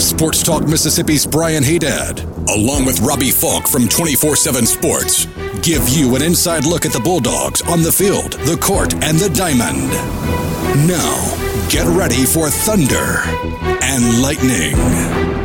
Sports Talk Mississippi's Brian Hadad, along with Robbie Falk from 24 7 Sports, give you an inside look at the Bulldogs on the field, the court, and the diamond. Now, get ready for Thunder and Lightning.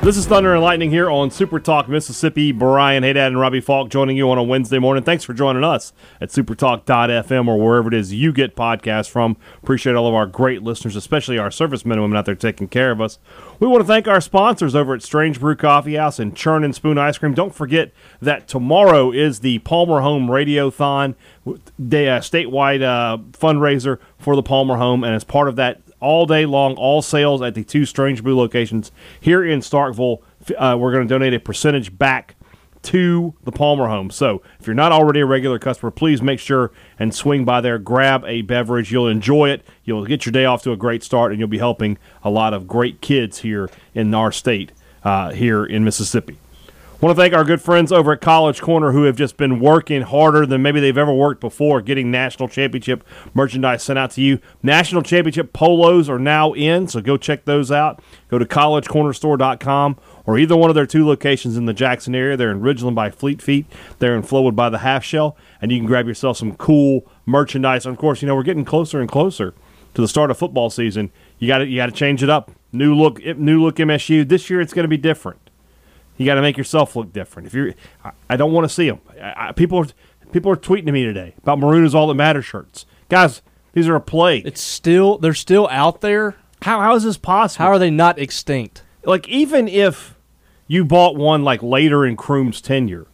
This is Thunder and Lightning here on Super Talk Mississippi. Brian Hadad and Robbie Falk joining you on a Wednesday morning. Thanks for joining us at supertalk.fm or wherever it is you get podcasts from. Appreciate all of our great listeners, especially our servicemen and women out there taking care of us. We want to thank our sponsors over at Strange Brew Coffee House and Churn and Spoon Ice Cream. Don't forget that tomorrow is the Palmer Home Radiothon, uh, statewide uh, fundraiser for the Palmer Home, and as part of that all day long, all sales at the two Strange Brew locations here in Starkville. Uh, we're going to donate a percentage back to the Palmer home. So if you're not already a regular customer, please make sure and swing by there, grab a beverage. You'll enjoy it. You'll get your day off to a great start, and you'll be helping a lot of great kids here in our state, uh, here in Mississippi want to thank our good friends over at College Corner who have just been working harder than maybe they've ever worked before, getting national championship merchandise sent out to you. National championship polos are now in, so go check those out. Go to collegecornerstore.com or either one of their two locations in the Jackson area. They're in Ridgeland by Fleet Feet, they're in Flowood by the Half Shell, and you can grab yourself some cool merchandise. And of course, you know we're getting closer and closer to the start of football season. You got to you got to change it up. New look, new look MSU. This year it's going to be different. You got to make yourself look different. If you're, I, I don't want to see them. I, I, people are people are tweeting to me today about maroon is all that matters shirts. Guys, these are a plague. It's still they're still out there. How how is this possible? How are they not extinct? Like even if you bought one like later in Croom's tenure,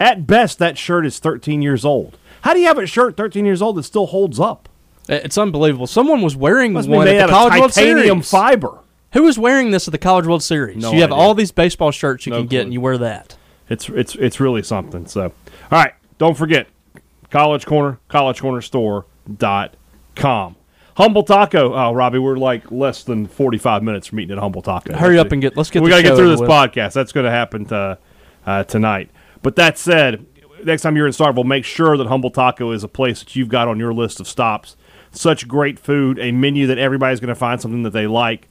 at best that shirt is 13 years old. How do you have a shirt 13 years old that still holds up? It's unbelievable. Someone was wearing one at the College titanium fiber. Who was wearing this at the College World Series? No you have idea. all these baseball shirts you No can get, and you wear that. It's it's it's really something. So, all right, don't forget College Corner, collegecornerstore.com. Humble Taco. Oh, Robbie, we're like less than 45 minutes from eating at Humble Taco. Hurry up and get- let's get We the gotta get through this with. podcast. That's going to happen to, uh, tonight. But that said, next time you're in Starkville, make sure that Humble Taco is a place that you've got on your list of stops. Such great food, a menu that everybody's going to find something that they like.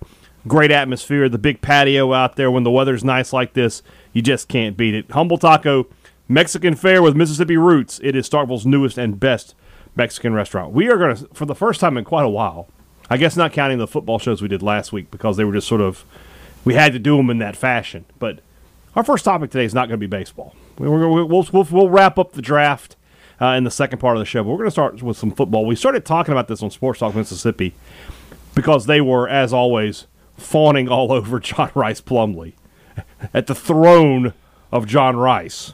Great atmosphere, the big patio out there when the weather's nice like this. You just can't beat it. Humble Taco, Mexican fare with Mississippi roots. It is Starkville's newest and best Mexican restaurant. We are going to, for the first time in quite a while, I guess not counting the football shows we did last week because they were just sort of, we had to do them in that fashion. But our first topic today is not going to be baseball. We- We're, we're, we'll, we'll, we'll wrap up the draft uh, in the second part of the show, but we're going to start with some football. We started talking about this on Sports Talk Mississippi because they were, as always, fawning all over John Rhys Plumlee at the throne of John Rhys.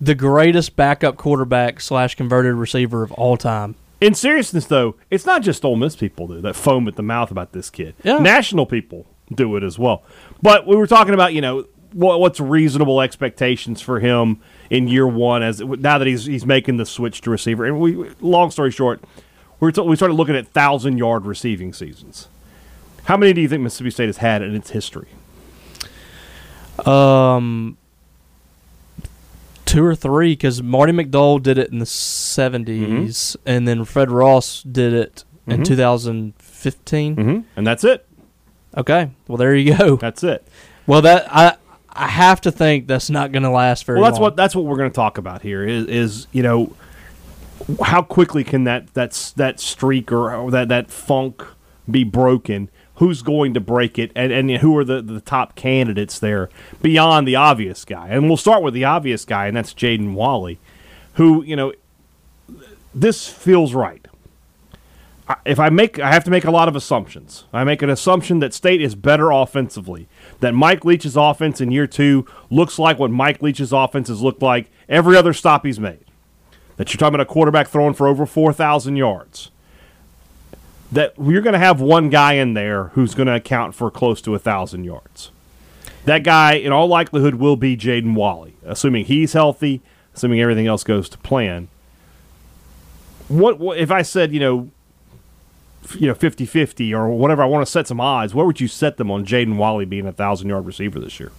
The greatest backup quarterback slash converted receiver of all time. In seriousness, though, it's not just Ole Miss people do that foam at the mouth about this kid. Yeah. National people do it as well. But we were talking about, you know, what, what's reasonable expectations for him in year one as now that he's he's making the switch to receiver. And we, long story short, we were t- we started looking at thousand yard receiving seasons. How many do you think Mississippi State has had in its history? Um, two or three because Mardye McDole did it in the 70s, Mm-hmm. and then Fred Ross did it in 2015. Mm-hmm. And that's it. Okay, well there you go. That's it. Well, that I I have to think that's not going to last very Well, that's long. what that's what we're going to talk about here. Is is you know how quickly can that that's that streak or, or that that funk be broken? Who's going to break it, and, and who are the, the top candidates there beyond the obvious guy? And we'll start with the obvious guy, and that's Jaden Walley, who you know this feels right. If I make, I have to make a lot of assumptions. I make an assumption that State is better offensively. That Mike Leach's offense in year two looks like what Mike Leach's offense has looked like every other stop he's made. That you're talking about a quarterback throwing for over four thousand yards. That you're going to have one guy in there who's going to account for close to a thousand yards. That guy, in all likelihood, will be Jaden Walley, assuming he's healthy, assuming everything else goes to plan. what, what if I said, you know, you know, 50-50 or whatever, I want to set some odds, where would you set them on Jaden Walley being a 1,000-yard receiver this year?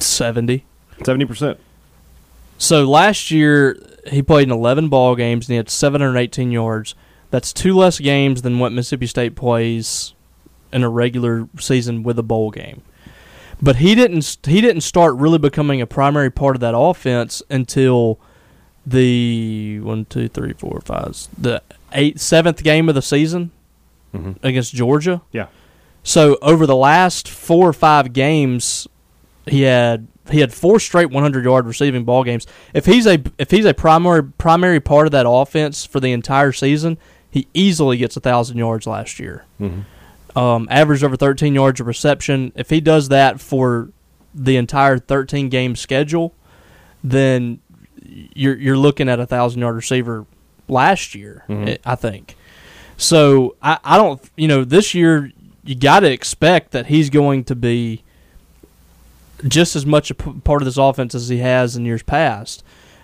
70. 70%. So last year he played in 11 ball games and he had 718 yards. That's two less games than what Mississippi State plays in a regular season with a bowl game. But he didn't he didn't start really becoming a primary part of that offense until the one, two, three, four, five, the eighth, seventh game of the season Mhm. against Georgia. Yeah. So over the last four or five games, he had he had four straight 100 yard receiving ball games. If he's a if he's a primary primary part of that offense for the entire season, he easily gets a thousand yards last year. Mm-hmm. Um, averaged over 13 yards of reception. If he does that for the entire 13 game schedule, then you're you're looking at a thousand yard receiver last year. I- I think. So I, I don't you know this year you got to expect that he's going to be just as much a p- part of this offense as he has in years past.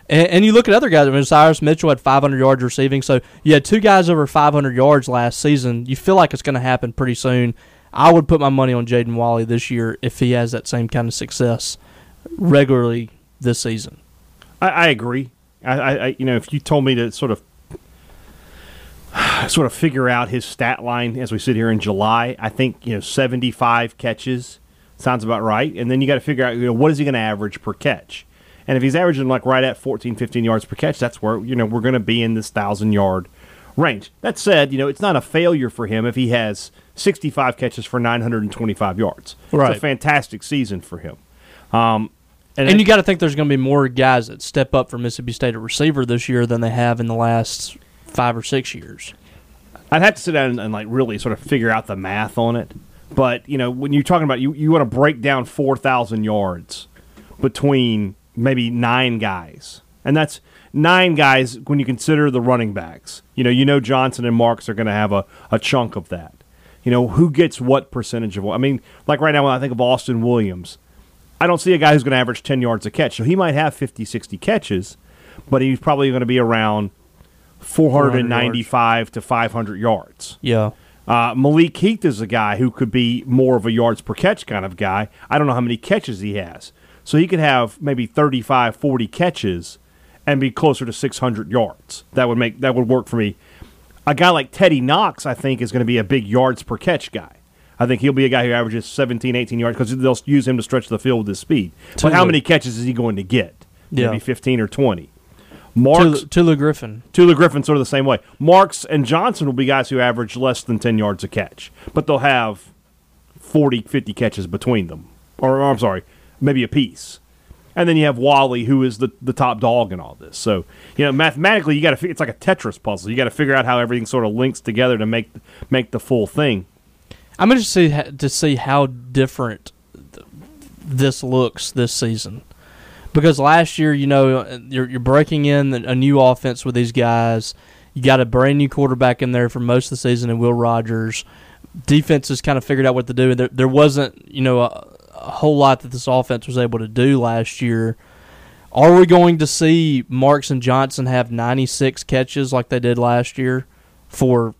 And, and you look at other guys. I mean, Osirus Mitchell had 500 yards receiving, so you had two guys over 500 yards last season. You feel like it's going to happen pretty soon. I would put my money on Jaden Walley this year if he has that same kind of success regularly this season. I, I agree. I, I, you know, if you told me to sort of, sort of figure out his stat line as we sit here in July, I think you know seventy-five catches sounds about right, and then you got to figure out you know what is he going to average per catch, and if he's averaging like right at 14, 15 yards per catch, that's where you know we're going to be in this thousand-yard range. That said, you know it's not a failure for him if he has sixty-five catches for nine hundred and twenty-five yards. It's Right. a fantastic season for him. Um, and, And you got to think there's going to be more guys that step up for Mississippi State at receiver this year than they have in the last five or six years. I'd have to sit down and, and like really sort of figure out the math on it. But you know, when you're talking about you, you want to break down four thousand yards between maybe nine guys, and that's nine guys when you consider the running backs. You know, you know Johnson and Marks are going to have a, a chunk of that. You know, who gets what percentage of what? I mean, like right now when I think of Austin Williams, I don't see a guy who's going to average 10 yards a catch. So he might have 50, 60 catches, but he's probably going to be around 495 to 500 yards. Yeah. Uh, Malik Heath is a guy who could be more of a yards per catch kind of guy. I don't know how many catches he has. So he could have maybe 35, 40 catches and be closer to 600 yards. That would make that would work for me. A guy like Teddy Knox, I think, is going to be a big yards per catch guy. I think he'll be a guy who averages 17, 18 yards because they'll use him to stretch the field with his speed. But how many catches is he going to get? Yeah. Maybe 15 or 20. Marks, Tulu, Tulu Griffin. Tulu Griffin sort of the same way. Marks and Johnson will be guys who average less than 10 yards a catch, but they'll have 40, 50 catches between them. Or, I'm sorry, maybe a piece. And then you have Walley, who is the, the top dog in all this. So, you know, mathematically, you got to. It's like a Tetris puzzle. You got to figure out how everything sort of links together to make make the full thing. I'm interested to see, how different this looks this season. Because last year, you know, you're, you're breaking in a new offense with these guys. You got a brand new quarterback in there for most of the season and Will Rogers. Defense has kind of figured out what to do. There, there wasn't, you know, a, a whole lot that this offense was able to do last year. Are we going to see Marks and Johnson have 96 catches like they did last year for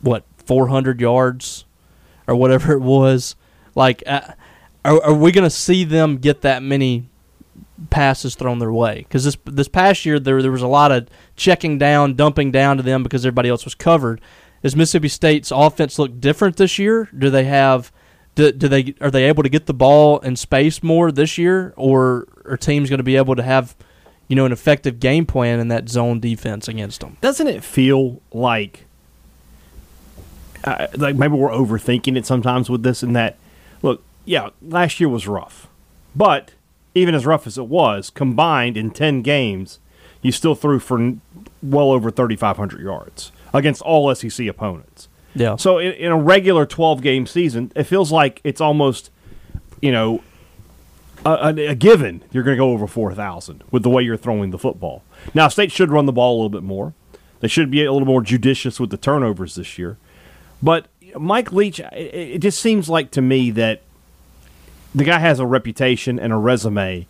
what 400 yards or whatever it was? Like, uh, are, are we going to see them get that many passes thrown their way? Because this this past year there there was a lot of checking down, dumping down to them because everybody else was covered. Does Mississippi State's offense look different this year? Do they have do, do they are they able to get the ball in space more this year, or are teams going to be able to have you know an effective game plan in that zone defense against them? Doesn't it feel like uh, like maybe we're overthinking it sometimes with this and that? Look, yeah, last year was rough, but even as rough as it was, combined in ten games, you still threw for well over thirty five hundred yards against all SEC opponents. Yeah. So in, in a regular 12 game season, it feels like it's almost, you know, a, a, a given you're going to go over 4,000 with the way you're throwing the football. Now, State should run the ball a little bit more. They should be a little more judicious with the turnovers this year. But Mike Leach, it, it just seems like to me that the guy has a reputation and a resume.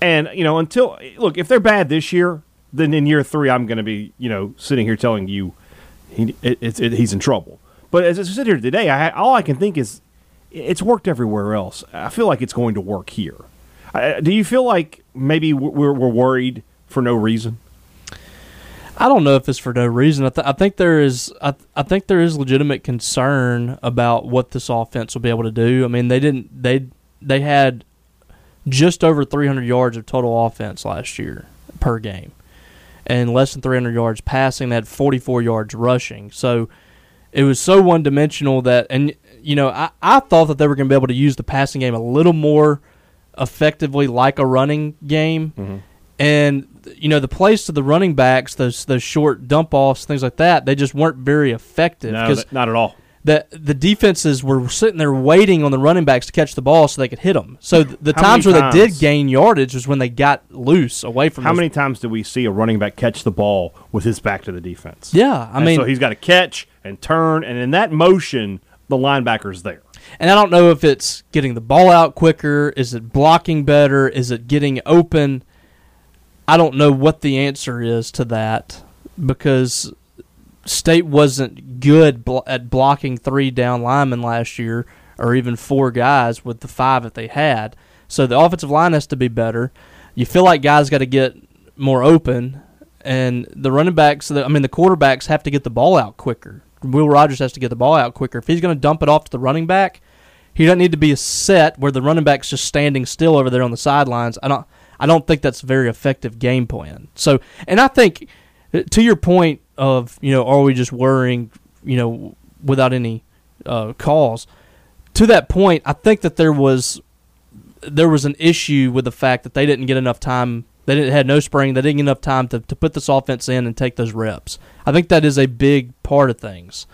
And, you know, until, look, if they're bad this year, then in year three, I'm going to be, you know, sitting here telling you he, it, it's it, he's in trouble. But as I sit here today, I, all I can think is it's worked everywhere else. I feel like it's going to work here. I, do you feel like maybe we're, we're worried for no reason? I don't know if it's for no reason. I, th- I think there is. I, th- I think there is legitimate concern about what this offense will be able to do. I mean, they didn't. They they had just over 300 yards of total offense last year per game, and less than 300 yards passing. They had 44 yards rushing. So it was so one dimensional that, and you know, I, I thought that they were going to be able to use the passing game a little more effectively like a running game. Mm-hmm. And you know the plays to the running backs, those those short dump offs, things like that, they just weren't very effective. No, not at all. The the defenses were sitting there waiting on the running backs to catch the ball so they could hit them. So the, the times where times? they did gain yardage was when they got loose away from. How many times do we see a running back catch the ball with his back to the defense? Yeah, I and mean, so he's got to catch and turn, and in that motion, the linebacker's there. And I don't know if it's getting the ball out quicker, is it blocking better, is it getting open? I don't know what the answer is to that because State wasn't good at blocking three down linemen last year or even four guys with the five that they had. So the offensive line has to be better. You feel like guys got to get more open, and the running backs, I mean, the quarterbacks have to get the ball out quicker. Will Rogers has to get the ball out quicker. If he's going to dump it off to the running back, he doesn't need to be a set where the running back's just standing still over there on the sidelines. I don't. I don't think that's a very effective game plan. So, and I think to your point of you know, are we just worrying you know without any uh, cause? To that point, I think that there was there was an issue with the fact that they didn't get enough time. They didn't had no spring. They didn't get enough time to, to put this offense in and take those reps. I think that is a big part of things.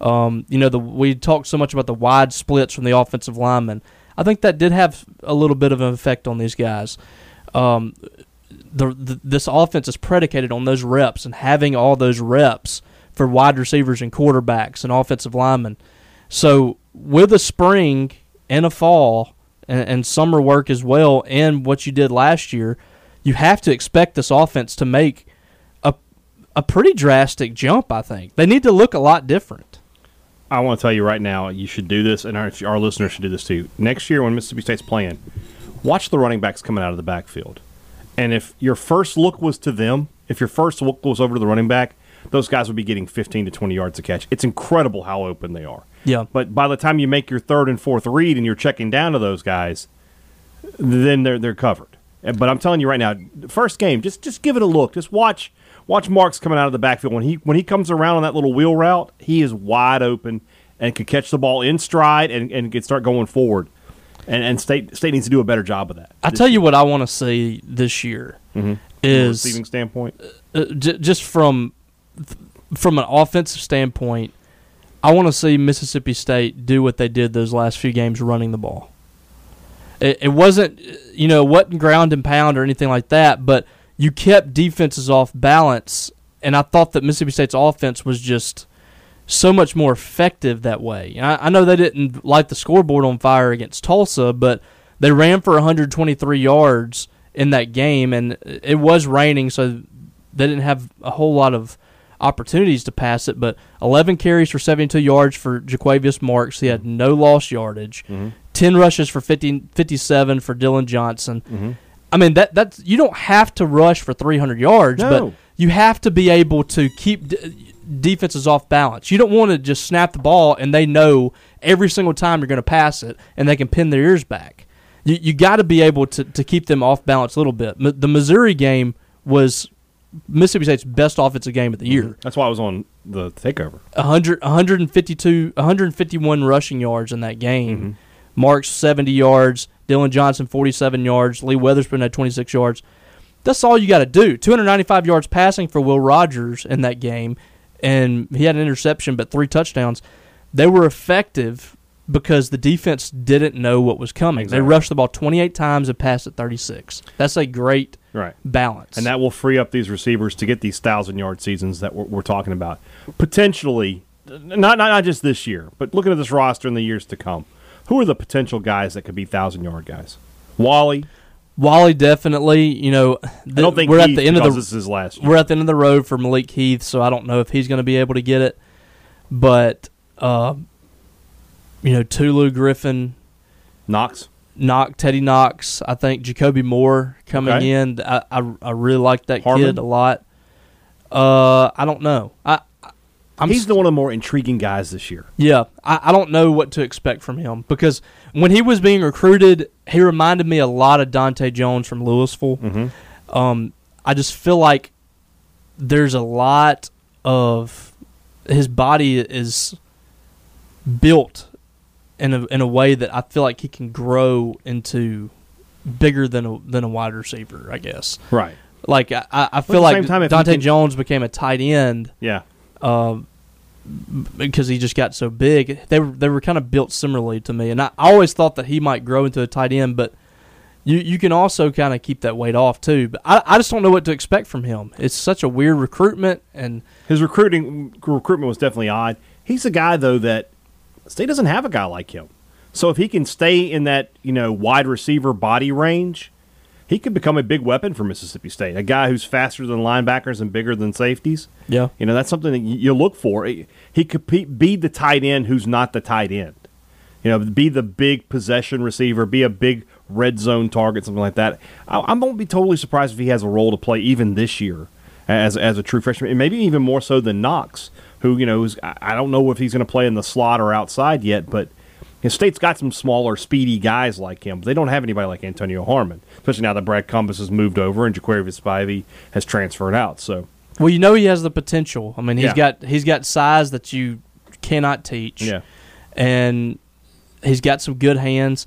Um, you know, the we talked so much about the wide splits from the offensive linemen. I think that did have a little bit of an effect on these guys um, the, the, this offense is predicated on those reps and having all those reps for wide receivers and quarterbacks and offensive linemen. So with a spring and a fall and, and summer work as well, and what you did last year, you have to expect this offense to make a a pretty drastic jump. I think they need to look a lot different. I want to tell you right now, you should do this, and our, our listeners should do this too. Next year, when Mississippi State's playing, watch the running backs coming out of the backfield. And if your first look was to them, if your first look was over to the running back, those guys would be getting 15 to 20 yards a catch. It's incredible how open they are. Yeah. But by the time you make your third and fourth read and you're checking down to those guys, then they're they're covered. But I'm telling you right now, first game, just just give it a look. Just watch watch Marks coming out of the backfield when he when he comes around on that little wheel route, he is wide open and can catch the ball in stride and, and can start going forward and, and state state needs to do a better job of that. I tell you what, I want to see this year mm-hmm. is receiving standpoint, uh, j- just from from an offensive standpoint. I want to see Mississippi State do what they did those last few games, running the ball. It, it wasn't, you know, wasn't ground and pound or anything like that, but you kept defenses off balance, and I thought that Mississippi State's offense was just so much more effective that way. I, I, know they didn't light the scoreboard on fire against Tulsa, but they ran for 123 yards in that game, and it was raining, so they didn't have a whole lot of opportunities to pass it. But 11 carries for 72 yards for Jo'quavious Marks. He had mm-hmm. no lost yardage. Mm-hmm. 10 rushes for 50, 57 for Dylan Johnson. Mm-hmm. I mean that that's you don't have to rush for 300 yards, no. but you have to be able to keep defense is off balance. You don't want to just snap the ball and they know every single time you're going to pass it and they can pin their ears back. You you got to be able to to keep them off balance a little bit. The Missouri game was Mississippi State's best offensive game of the year. Mm-hmm. That's why I was on the takeover. 100, 152, 151 rushing yards in that game. Mm-hmm. Marks 70 yards. Dylan Johnson 47 yards. Lee Weatherspoon had 26 yards. That's all you got to do. 295 yards passing for Will Rogers in that game and he had an interception, but three touchdowns. They were effective because the defense didn't know what was coming. Exactly. They rushed the ball 28 times and passed it 36. That's a great right. balance. And that will free up these receivers to get these 1,000 yard seasons that we're, we're talking about. Potentially, not, not, not just this year, but looking at this roster in the years to come. Who are the potential guys that could be 1,000 yard guys? Walley, Walley definitely. You know, I don't think we're at the end of the this is his last year. we're at the end of the road for Malik Heath, so I don't know if he's going to be able to get it. But uh, you know, Tulu Griffin, Knox. Knox, Teddy Knox. I think Jacoby Moore coming Okay. in. I, I I really like that Harmon? kid a lot. Uh, I don't know. I- I'm He's the one of the more intriguing guys this year. Yeah, I, I don't know what to expect from him because when he was being recruited, he reminded me a lot of Dante Jones from Louisville. Mm-hmm. Um, I just feel like there's a lot of his body is built in a in a way that I feel like he can grow into bigger than a than a wide receiver. I guess. Right. Like I, I feel like time, Dante can- Jones became a tight end Yeah. Um, because he just got so big. They were they were kind of built similarly to me, and I always thought that he might grow into a tight end, but you you can also kind of keep that weight off too. But I, I just don't know what to expect from him. It's such a weird recruitment, and His recruiting recruitment was definitely odd. He's a guy though that State doesn't have a guy like him. So if he can stay in that you know wide receiver body range, he could become a big weapon for Mississippi State. A guy who's faster than linebackers and bigger than safeties. yeah, You know that's something that you look for. He could be- be the tight end who's not the tight end. You know, be the big possession receiver, be a big red zone target, something like that. I, I won't be totally surprised if he has a role to play even this year as as a true freshman, and maybe even more so than Knox, who you know is I don't know if he's going to play in the slot or outside yet, but. His state's got some smaller, speedy guys like him, but they don't have anybody like Antonio Harmon, especially now that Brad Cumbest has moved over and Jaquarius Spivey has transferred out. So, well, you know he has the potential. I mean, he's Yeah. got he's got size that you cannot teach. yeah. and he's got some good hands.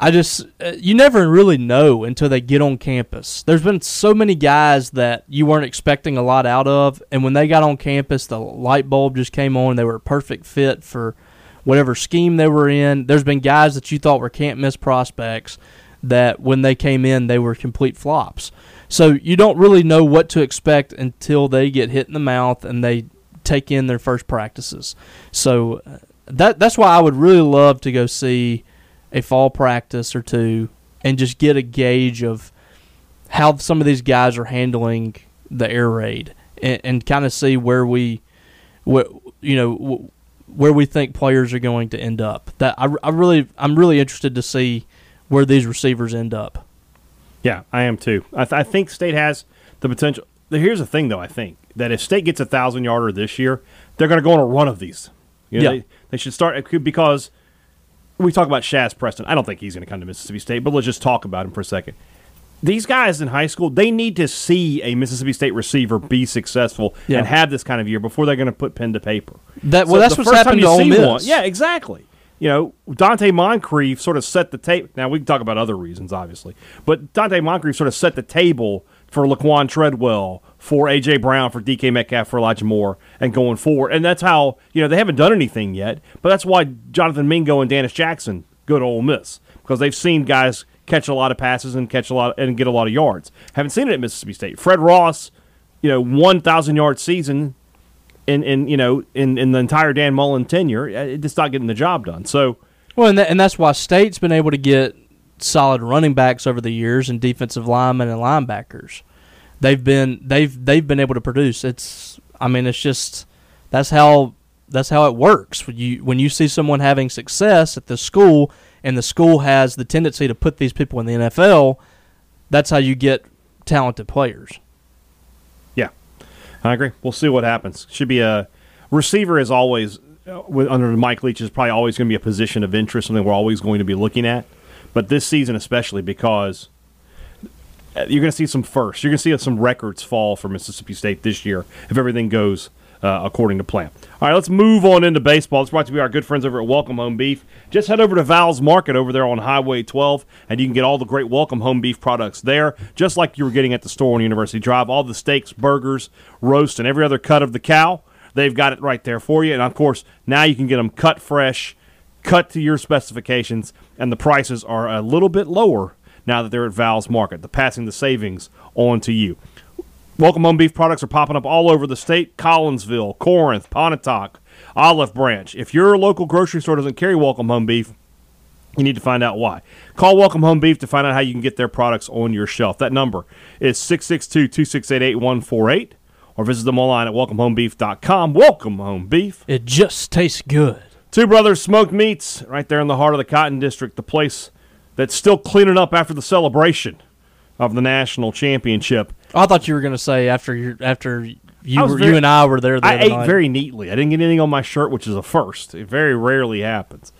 I just uh, you never really know until they get on campus. There's been so many guys that you weren't expecting a lot out of, and when they got on campus, the light bulb just came on. And they were a perfect fit for whatever scheme they were in. There's been guys that you thought were can't miss prospects that when they came in, they were complete flops. So you don't really know what to expect until they get hit in the mouth and they take in their first practices. So uh, that that's why I would really love to go see a fall practice or two and just get a gauge of how some of these guys are handling the air raid and, and kind of see where we, where, you know, where we think players are going to end up. That I, I really I'm really interested to see where these receivers end up. Yeah, I am too. I, th- I think State has the potential. Here's the thing, though. I think that if State gets a thousand yarder this year, they're going to go on a run of these. You know, Yeah. they, they should start because we talk about Shaz Preston. I don't think he's going to come to Mississippi State, but let's just talk about him for a second. These guys in high school, they need to see a Mississippi State receiver be successful Yeah. and have this kind of year before they're going to put pen to paper. That So well, that's what's happened to Ole Miss. one- yeah, exactly. You know, Donte Moncrief sort of set the table. Now we can talk about other reasons, obviously, but Donte Moncrief sort of set the table for Laquan Treadwell, for AJ Brown, for DK Metcalf, for Elijah Moore, and going forward. And that's how you know they haven't done anything yet, but that's why Jonathan Mingo and Dannis Jackson go to Ole Miss because they've seen guys catch a lot of passes and catch a lot and get a lot of yards. Haven't seen it at Mississippi State. Fred Ross, you know, one thousand yard season in, in you know in, in the entire Dan Mullen tenure, uh, it's not getting the job done. So Well, and, that, and that's why State's been able to get solid running backs over the years and defensive linemen and linebackers. They've been they've they've been able to produce. It's I mean it's just that's how that's how it works. When you when you see someone having success at the school and the school has the tendency to put these people in the NFL, that's how you get talented players. yeah, I agree. We'll see what happens. Should be a receiver is always uh, under Mike Leach is probably always going to be a position of interest, something we're always going to be looking at. But this season especially because uh, you're going to see some firsts. You're going to see some records fall for Mississippi State this year if everything goes uh, according to plan. All right, let's move on into baseball. It's brought to be our good friends over at Welcome Home Beef. Just head over to Val's Market over there on Highway 12, and you can get all the great Welcome Home Beef products there, just like you were getting at the store on University Drive. All the steaks, burgers, roast, and every other cut of the cow. They've got it right there for you. And of course, now you can get them cut fresh, cut to your specifications, and the prices are a little bit lower now that they're at Val's Market. The passing the savings on to you. Welcome Home Beef products are popping up all over the state Collinsville, Corinth, Pontotoc, Olive Branch. If your local grocery store doesn't carry Welcome Home Beef, You need to find out why. Call Welcome Home Beef to find out how you can get their products on your shelf. That number is 662 268 8148 or visit them online at welcomehomebeef.com. Welcome Home Beef. It just tastes good. Two Brothers Smoked Meats, right there in the heart of the Cotton District, the place that's still cleaning up after the celebration of the national championship. I thought you were going to say after you after you were, very- you and I were there. The I ate night. very neatly. I didn't get anything on my shirt, which is a first. It very rarely happens.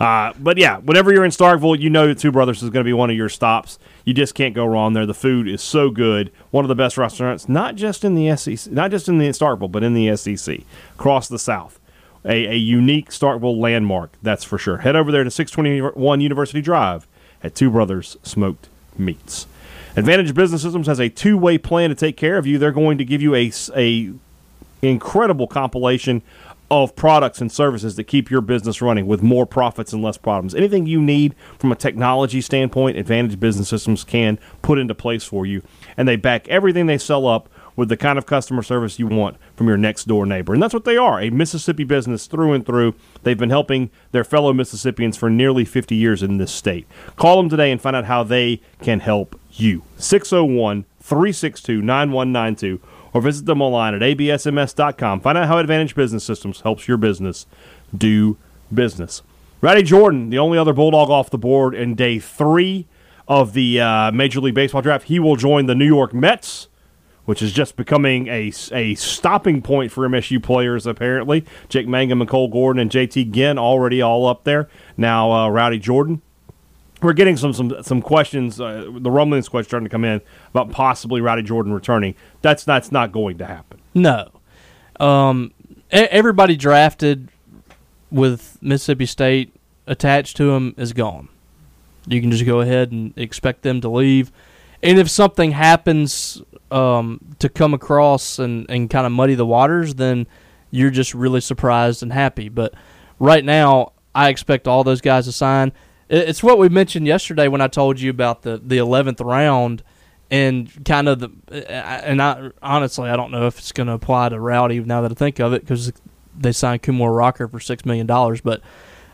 Uh, but yeah, whenever you're in Starkville, you know that Two Brothers is going to be one of your stops. You just can't go wrong there. The food is so good. One of the best restaurants, not just in the SEC, not just in the Starkville, but in the SEC across the South. A, a unique Starkville landmark, that's for sure. Head over there to 621 University Drive at Two Brothers Smoked Meats. Advantage Business Systems has a two-way plan to take care of you. They're going to give you a, a incredible compilation of products and services that keep your business running with more profits and less problems. Anything you need from a technology standpoint, Advantage Business Systems can put into place for you. And they back everything they sell up with the kind of customer service you want from your next door neighbor. And that's what they are a Mississippi business through and through. They've been helping their fellow Mississippians for nearly 50 years in this state. Call them today and find out how they can help you. 601 362 9192 or visit them online at absms.com. Find out how Advantage Business Systems helps your business do business. Rowdey Jordan, the only other Bulldog off the board in day three of the uh, Major League Baseball draft, he will join the New York Mets, which is just becoming a, a stopping point for MSU players, apparently. Jake Mangum and Cole Gordon and JT Ginn already all up there. Now, uh, Rowdey Jordan we're getting some some some questions. Uh, the rumblings question starting to come in about possibly Rowdey Jordan returning. That's that's not going to happen. No. Um, everybody drafted with Mississippi State attached to them is gone. You can just go ahead and expect them to leave. And if something happens um, to come across and, and kind of muddy the waters, then you're just really surprised and happy. But right now, I expect all those guys to sign. It- It's what we mentioned yesterday when I told you about the the eleventh round and kind of the and I honestly I don't know if it's going to apply to Rowdey now that I think of it because they signed Kumar Rocker for six million dollars, but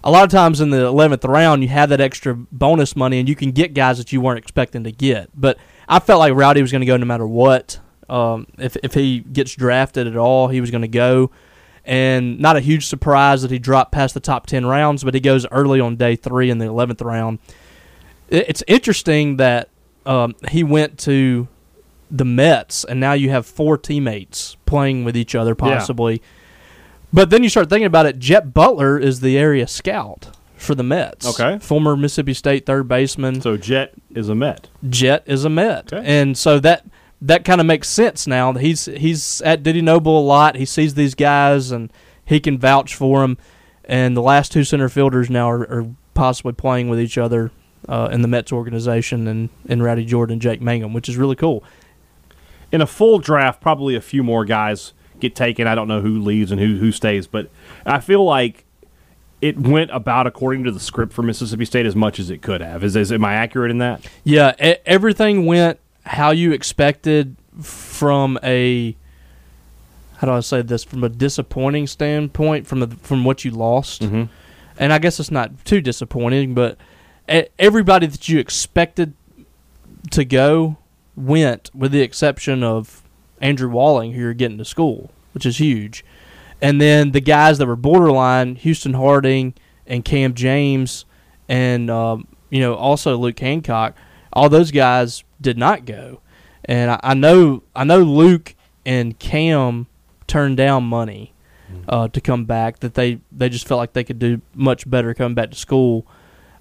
a lot of times in the eleventh round you have that extra bonus money and you can get guys that you weren't expecting to get. But I felt like Rowdey was going to go no matter what. Um, if if he gets drafted at all, he was going to go and not a huge surprise that he dropped past the top 10 rounds, but he goes early on day three in the 11th round. It's interesting that um, he went to the Mets, and now you have four teammates playing with each other, possibly. But then you start thinking about it. Jet Butler is the area scout for the Mets. Okay. Former Mississippi State third baseman. So Jet is a Met. Jet is a Met, Okay. and so that that kind of makes sense now. He's he's at Dudy Noble a lot. He sees these guys, and he can vouch for them. And the last two center fielders now are, are possibly playing with each other uh, in the Mets organization, and and Rowdey Jordan and Jake Mangum, which is really cool. In a full draft, probably a few more guys get taken. I don't know who leaves and who who stays, but I feel like it went about according to the script for Mississippi State as much as it could have. Is, is am I accurate in that? Yeah, everything went how you expected from a how do I say this from a disappointing standpoint from the, from what you lost. Mm-hmm. And I guess it's not too disappointing, but everybody that you expected to go went, with the exception of Andrew Walling, who you're getting to school, which is huge. And then the guys that were borderline, Houston Harding and Cam James, and um, you know also Luke Hancock, all those guys did not go. And I, I know I know Luke and Cam turned down money uh, to come back. That they they just felt like they could do much better coming back to school.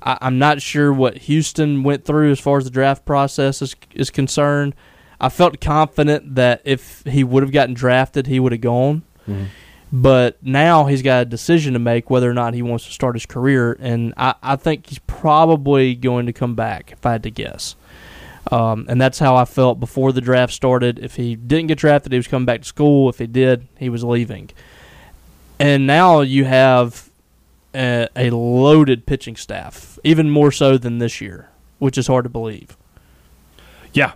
I, I'm not sure what Houston went through as far as the draft process is is concerned. I felt confident that if he would have gotten drafted, he would have gone. But now he's got a decision to make whether or not he wants to start his career, and I, I think he's probably going to come back, if I had to guess. Um, and that's how I felt before the draft started. If he didn't get drafted, he was coming back to school. If he did, he was leaving. And now you have a, a loaded pitching staff, even more so than this year, which is hard to believe. Yeah.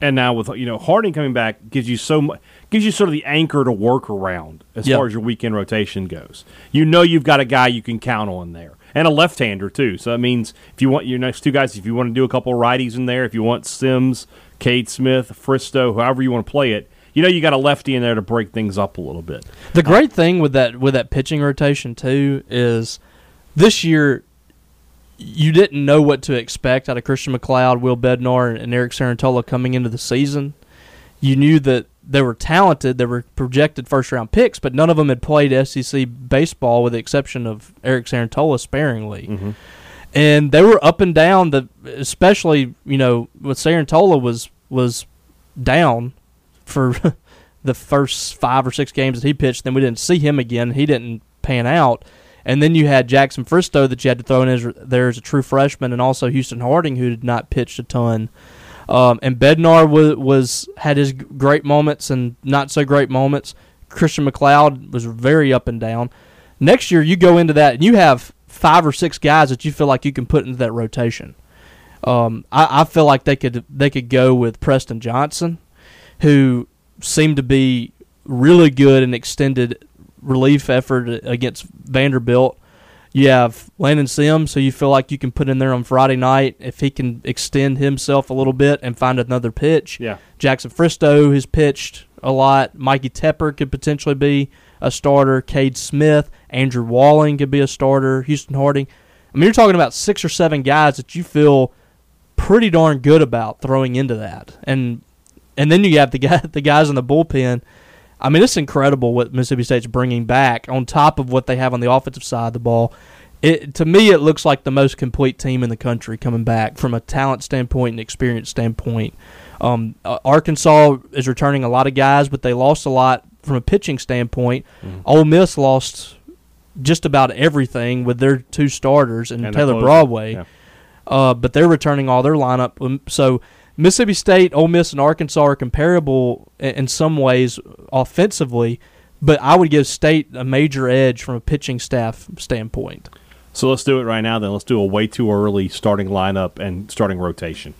And now with you know Harding coming back gives you so much gives you sort of the anchor to work around as Yeah. far as your weekend rotation goes. You know you've got a guy you can count on there. and a left-hander too. So that means if you want your next two guys, if you want to do a couple righties in there, if you want Sims, Cade Smith, Fristoe, however you want to play it, you know you got a lefty in there to break things up a little bit. The uh, great thing with that with that pitching rotation too is this year you didn't know what to expect out of Christian MacLeod, Will Bednar, and Eric Cerantola coming into the season. You knew that they were talented, they were projected first round picks, but none of them had played SEC baseball with the exception of Eric Cerantola sparingly. Mm-hmm. And they were up and down. The especially you know with Cerantola was was down for the first five or six games that he pitched. Then we didn't see him again. He didn't pan out. And then you had Jackson Fristoe that you had to throw in as, there as a true freshman, and also Houston Harding, who did not pitch a ton. Um, and Bednar was, was had his great moments and not so great moments. Christian MacLeod was very up and down. Next year, you go into that and you have five or six guys that you feel like you can put into that rotation. Um, I, I feel like they could they could go with Preston Johnson, who seemed to be really good and extended relief effort against Vanderbilt. You have Landon Sims, who you feel like you can put in there on Friday night if he can extend himself a little bit and find another pitch. Yeah. Jackson Fristoe has pitched a lot. Mikey Tepper could potentially be a starter. Cade Smith, Andrew Walling could be a starter. Houston Harding. I mean, you're talking about six or seven guys that you feel pretty darn good about throwing into that, and and then you have the guy, the guys in the bullpen. I mean, it's incredible what Mississippi State's bringing back on top of what they have on the offensive side of the ball. It to me, it looks like the most complete team in the country coming back from a talent standpoint and experience standpoint. Um, uh, Arkansas is returning a lot of guys, but they lost a lot from a pitching standpoint. Mm-hmm. Ole Miss lost just about everything with their two starters and, And Taylor. Broadway. Yeah. Uh, but they're returning all their lineup. Um, So Mississippi State, Ole Miss, and Arkansas are comparable in, some ways offensively, but I would give State a major edge from a pitching staff standpoint. So let's do it right now. Then let's do a way too early starting lineup and starting rotation.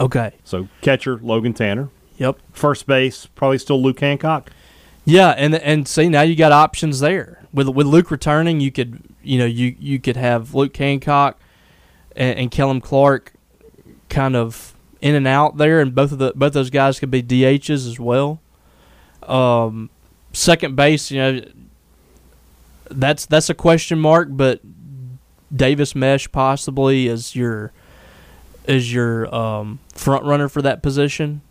Okay. So catcher Logan Tanner, Yep. first base probably still Luke Hancock. Yeah, and and see now you got options there with with Luke returning. You could you know you you could have Luke Hancock and, and Kellum Clark kind of in and out there, and both of the both those guys could be DHs as well. Um, second base, you know, that's that's a question mark, but Davis Mesh possibly is your is your um, front runner for that position.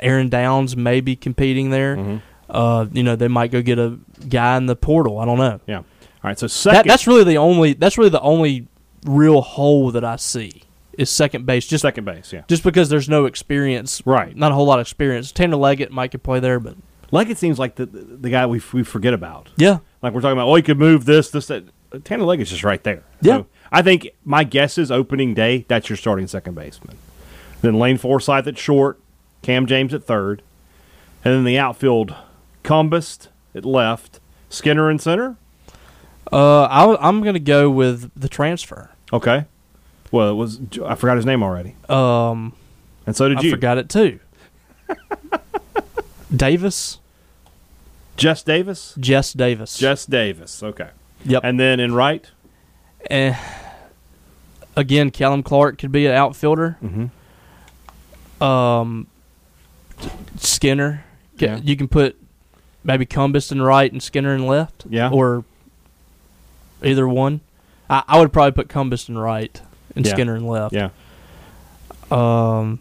Aaron Downs may be competing there. Mhm. Uh, you know, they might go get a guy in the portal. I don't know. Yeah. All right. So That, second. that's really the only. That's really the only real hole that I see is second base. Just second base. Yeah. just because there's no experience. Right. Not a whole lot of experience. Tanner Leggett might could play there, but Leggett seems like the the, guy we we forget about. yeah, Like we're talking about, oh, you could move this, this, that. Tanner Leggett's just right there. Yeah. So I think my guess is opening day, that's your starting second baseman. Then Lane Forsythe at short, Cam James at third, and then the outfield, Cumbest at left, Skinner in center. uh, I, am gonna go with the transfer. Okay. Well, it was I forgot his name already, Um, and so did you I you. forgot it too. Davis, Jess Davis. Jess Davis. Jess Davis. Okay. Yep. And then in right, Eh, again, Kellum Clark could be an outfielder. Mhm. Um, Skinner. Yeah. You can put maybe Cumbest in right and Skinner in left. Yeah. Or either one. I, I would probably put Cumbest in right and Yeah. Skinner and left. yeah, Um,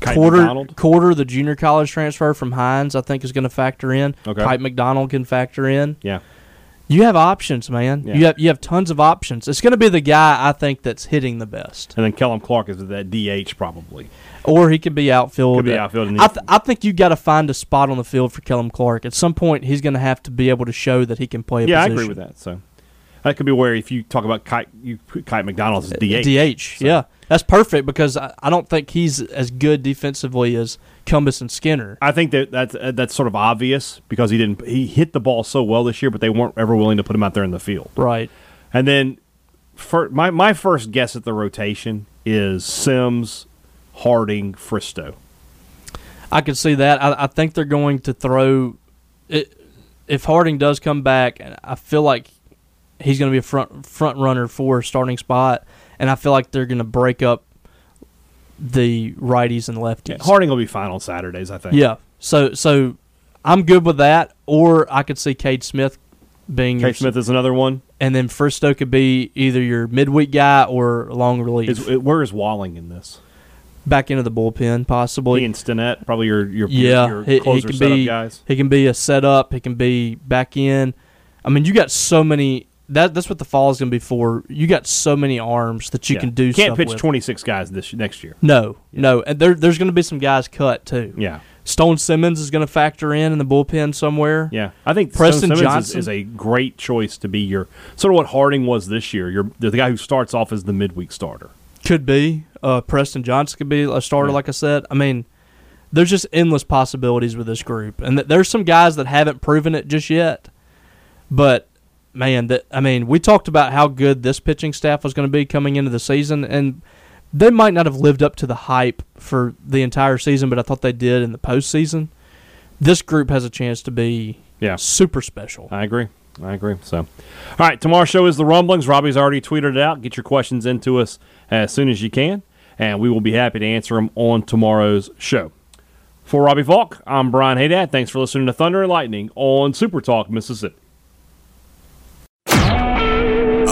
Kite quarter McDonald. quarter the junior college transfer from Hinds I think is going to factor in. Okay. Pipe McDonald can factor in. Yeah. You have options, man. Yeah. You have you have tons of options. It's going to be the guy I think that's hitting the best, And then Kellum Clark is that DH probably. or he could be outfield. Could be outfield I, th- I think you got to find a spot on the field for Kellum Clark. At some point, he's going to have to be able to show that he can play. A Yeah, I agree with that. So that could be where if you talk about Kite, you put Kite McDonald as DH. DH, yeah, that's perfect because I, I don't think he's as good defensively as Cumbest and Skinner. I think that that's uh, that's sort of obvious because he didn't he hit the ball so well this year, but they weren't ever willing to put him out there in the field. Right. And then for my my first guess at the rotation is Sims, Harding, Fristoe. I could see that. I, I think they're going to throw. It, if Harding does come back, and I feel like he's going to be a front front runner for a starting spot, and I feel like they're going to break up the righties and lefties. Yeah, Harding will be fine on Saturdays, I think. Yeah. So so I'm good with that. Or I could see Cade Smith being your, Cade Smith is another one. and then Fristoe could be either your midweek guy or long relief. Is, where is Walling in this? Back into the bullpen, possibly. He and Stinnett, probably your your, yeah, your he, he can setup be guys. he can be a setup. He can be back in. I mean, you got so many. That that's what the fall is going to be for. You got so many arms that you Yeah. can do. Can't pitch twenty six guys this next year. No, no, and there, there's going to be some guys cut too. Yeah, Stone Simmons is going to factor in in the bullpen somewhere. yeah. I think Preston Stone Simmons is, Johnson? is a great choice to be your sort of what Harding was this year. You're the guy who starts off as the midweek starter. Could be. Uh, Preston Johnson could be a starter, Yeah. like I said. I mean, there's just endless possibilities with this group, and th- there's some guys that haven't proven it just yet. But man, that I mean, we talked about how good this pitching staff was going to be coming into the season, and they might not have lived up to the hype for the entire season, but I thought they did in the postseason. This group has a chance to be Yeah. super special. I agree. I agree. So, all right, tomorrow's show is the Rumblings. Robbie's already tweeted it out. Get your questions into us as soon as you can, and we will be happy to answer them on tomorrow's show. For Robbie Faulk, I'm Brian Hadad. Thanks for listening to Thunder and Lightning on Super Talk Mississippi.